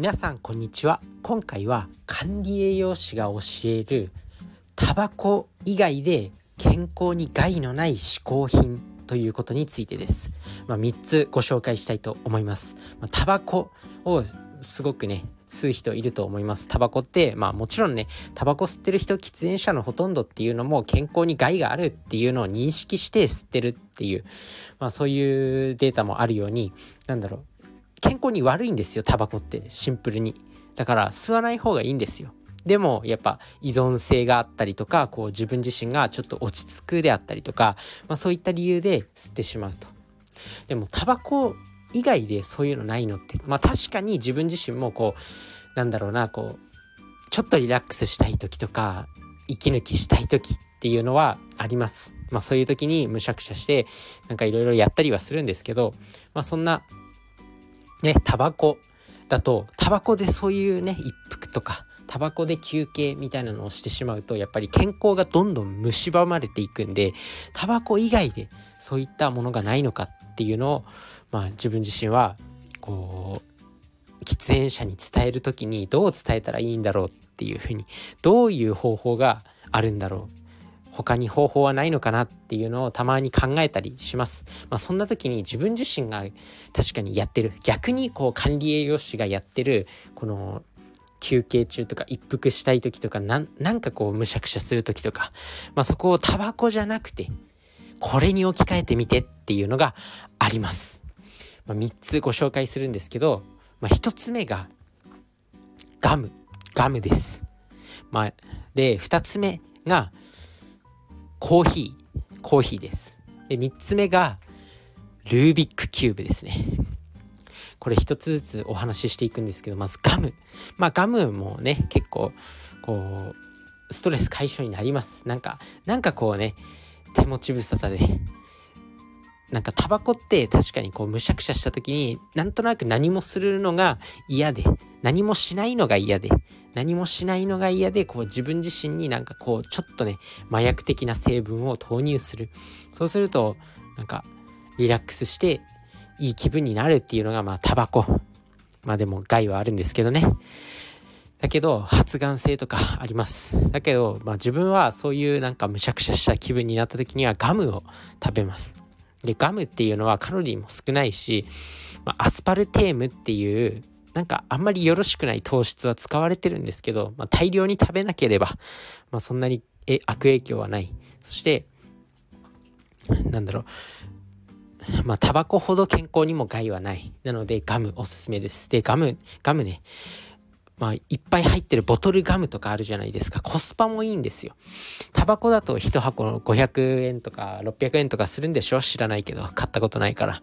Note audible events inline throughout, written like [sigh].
皆さんこんにちは。今回は管理栄養士が教えるタバコ以外で健康に害のない嗜好品ということについてです、まあ、3つご紹介したいと思います、ま、タバコをすごくね吸う人いると思います。タバコってまあもちろんねタバコ吸ってる人喫煙者のほとんどっていうのも健康に害があるっていうのを認識して吸ってるっていうまあそういうデータもあるようになんだろう。健康に悪いんですよタバコって。シンプルに。だから吸わない方がいいんですよ。でもやっぱ依存性があったりとかこう自分自身がちょっと落ち着くであったりとか、まあ、そういった理由で吸ってしまうと。でもタバコ以外でそういうのないのって。まあ確かに自分自身もこうなんだろうなこうちょっとリラックスしたい時とか息抜きしたい時っていうのはあります。まあそういう時にむしゃくしゃしてなんかいろいろやったりはするんですけどまあそんなね、タバコ。だと、タバコでそういうね、一服とか、タバコで休憩みたいなのをしてしまうと、やっぱり健康がどんどん蝕まれていくんで、タバコ以外でそういったものがないのかっていうのを、まあ自分自身は、こう、喫煙者に伝える時にどう伝えたらいいんだろうっていうふうに、どういう方法があるんだろう他に方法はないのかなっていうのをたまに考えたりします。まあ、そんな時に自分自身が確かにやってる逆にこう管理栄養士がやってるこの休憩中とか一服したい時とかなんかこうむしゃくしゃする時とか、まあ、そこをタバコじゃなくてこれに置き換えてみてっていうのがあります。まあ、3つご紹介するんですけど、まあ、1つ目がガムガムです。まあ、で2つ目がコーヒー、コーヒーです。で、3つ目が、ルービックキューブですね。これ一つずつお話ししていくんですけど、まずガム。まあガムもね、結構、こう、ストレス解消になります。なんか、なんかこうね、手持ち無沙汰で、なんかタバコって確かにこうむしゃくしゃした時になんとなく何もするのが嫌で何もしないのが嫌で何もしないのが嫌でこう自分自身になんかこうちょっとね麻薬的な成分を投入する。そうするとなんかリラックスしていい気分になるっていうのがまあタバコ。まあでも害はあるんですけどね。だけど発がん性とか [laughs] あります。だけどまあ自分はそういうなんかむしゃくしゃした気分になった時にはガムを食べます。でガムっていうのはカロリーも少ないし、まあ、アスパルテームっていうなんかあんまりよろしくない糖質は使われてるんですけど、まあ、大量に食べなければ、まあ、そんなに悪影響はない。そして、なんだろう。まあ、タバコほど健康にも害はない。なので、ガムおすすめです。で、ガム、ガムね。まあ、いっぱい入ってるボトルガムとかあるじゃないですか。コスパもいいんですよ。タバコだと1箱500円とか600円とかするんでしょ？知らないけど、買ったことないから。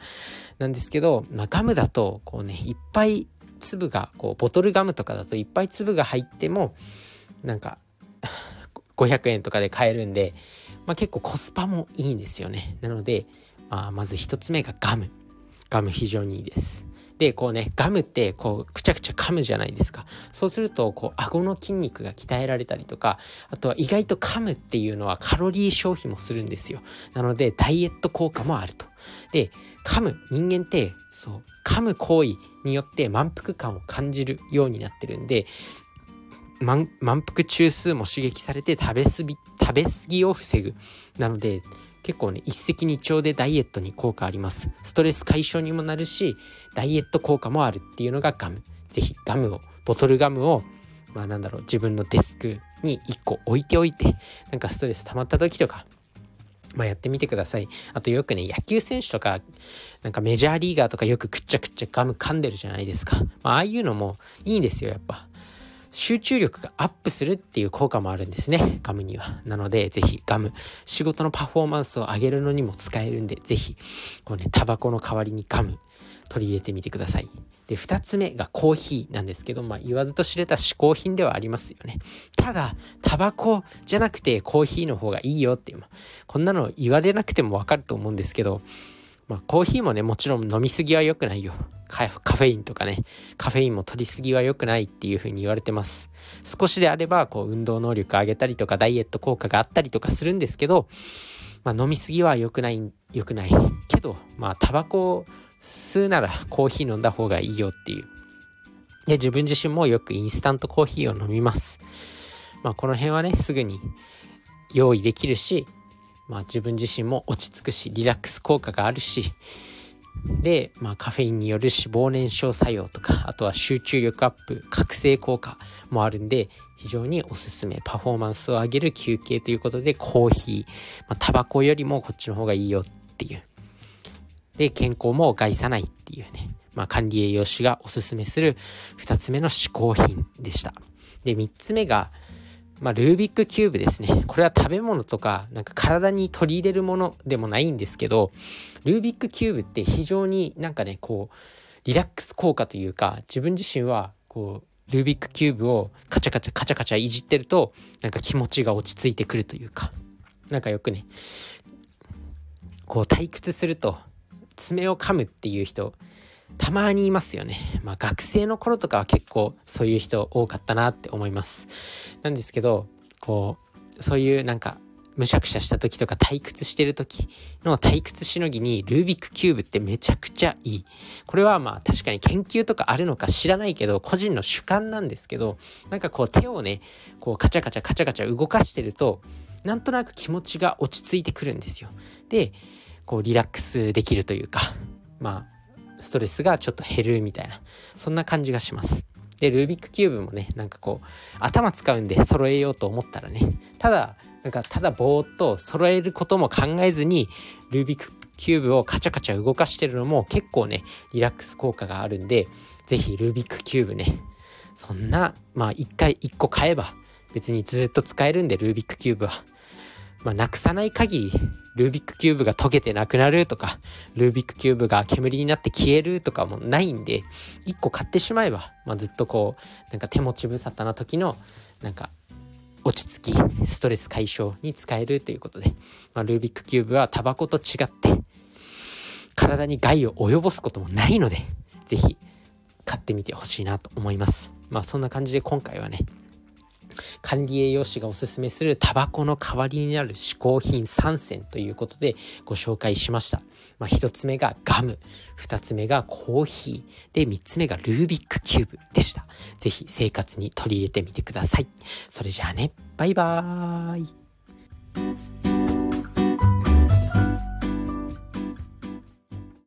なんですけど、まあ、ガムだと、こうね、いっぱい粒がこうボトルガムとかだといっぱい粒が入ってもなんか500円とかで買えるんで、まあ、結構コスパもいいんですよねなので、まあ、まず1つ目がガムガム非常にいいですでこうねガムってこうくちゃくちゃ噛むじゃないですか。そうするとこう顎の筋肉が鍛えられたりとかあとは意外と噛むっていうのはカロリー消費もするんですよ。なのでダイエット効果もあると。で噛む人間ってそう噛む行為によって満腹感を感じるようになってるんで満腹中枢も刺激されて食べすぎ食べ過ぎを防ぐ。なので結構ね一石二鳥でダイエットに効果ありますストレス解消にもなるしダイエット効果もあるっていうのがガム是非ガムをボトルガムをまあなんだろう自分のデスクに1個置いておいてなんかストレス溜まった時とかまあ、やってみてください。あとよくね、野球選手とか、なんかメジャーリーガーとかよくくっちゃくっちゃガム噛んでるじゃないですか。まあ、ああいうのもいいんですよ、やっぱ。集中力がアップするっていう効果もあるんですね、ガムには。なので、ぜひガム、仕事のパフォーマンスを上げるのにも使えるんで、ぜひ、こうね、タバコの代わりにガム取り入れてみてください。で、2つ目がコーヒーなんですけど、まあ、言わずと知れた嗜好品ではありますよね。ただ、タバコじゃなくてコーヒーの方がいいよっていう、まあ、こんなの言われなくてもわかると思うんですけど、まあ、コーヒーもね、もちろん飲みすぎは良くないよ。カフェインとかね、カフェインも取りすぎは良くないっていう風に言われてます。少しであれば、こう、運動能力上げたりとか、ダイエット効果があったりとかするんですけど、まあ、飲みすぎは良くない、良くないけど、まあ、タバコ吸うならコーヒー飲んだ方がいいよっていうで、自分自身もよくインスタントコーヒーを飲みます。まあ、この辺はね、すぐに用意できるし、まあ、自分自身も落ち着くし、リラックス効果があるし、で、まあ、カフェインによる脂肪燃焼作用とかあとは集中力アップ覚醒効果もあるんで非常におすすめ。パフォーマンスを上げる休憩ということでコーヒー、まあ、タバコよりもこっちの方がいいよっていう。で健康も害さないっていうね、まあ、管理栄養士がおすすめする2つ目の嗜好品でした。で3つ目がまあ、ルービックキューブですね。これは食べ物とか、なんか体に取り入れるものでもないんですけど、ルービックキューブって非常になんかね、こう、リラックス効果というか、自分自身は、こう、ルービックキューブをカチャカチャカチャカチャいじってると、なんか気持ちが落ち着いてくるというか、なんかよくね、こう退屈すると爪を噛むっていう人たまにいますよね。まあ学生の頃とかは結構そういう人多かったなって思います。なんですけど、こう、そういうなんかむしゃくしゃした時とか退屈してる時の退屈しのぎにルービックキューブってめちゃくちゃいい。これはまあ確かに研究とかあるのか知らないけど個人の主観なんですけどなんかこう手をねこうカチャカチャカチャカチャ動かしてるとなんとなく気持ちが落ち着いてくるんですよ。でこうリラックスできるというかまあストレスがちょっと減るみたいな。そんな感じがします。でルービックキューブもねなんかこう頭使うんで揃えようと思ったらねただなんかただぼーっと揃えることも考えずにルービックキューブをカチャカチャ動かしてるのも結構ねリラックス効果があるんで是非ルービックキューブねそんなまあ一回一個買えば別にずっと使えるんでルービックキューブは。まあなくさない限りルービックキューブが溶けてなくなるとか、ルービックキューブが煙になって消えるとかもないんで、1個買ってしまえば、まあ、ずっとこう、なんか手持ち無沙汰な時の、なんか、落ち着き、ストレス解消に使えるということで、まあ、ルービックキューブはタバコと違って、体に害を及ぼすこともないので、是非買ってみてほしいなと思います。まあそんな感じで今回はね、管理栄養士がおすすめするタバコの代わりになる嗜好品3選ということでご紹介しました。まあ、1つ目がガム、2つ目がコーヒー、で3つ目がルービックキューブでした。是非生活に取り入れてみてください。それじゃあね、バイバーイ。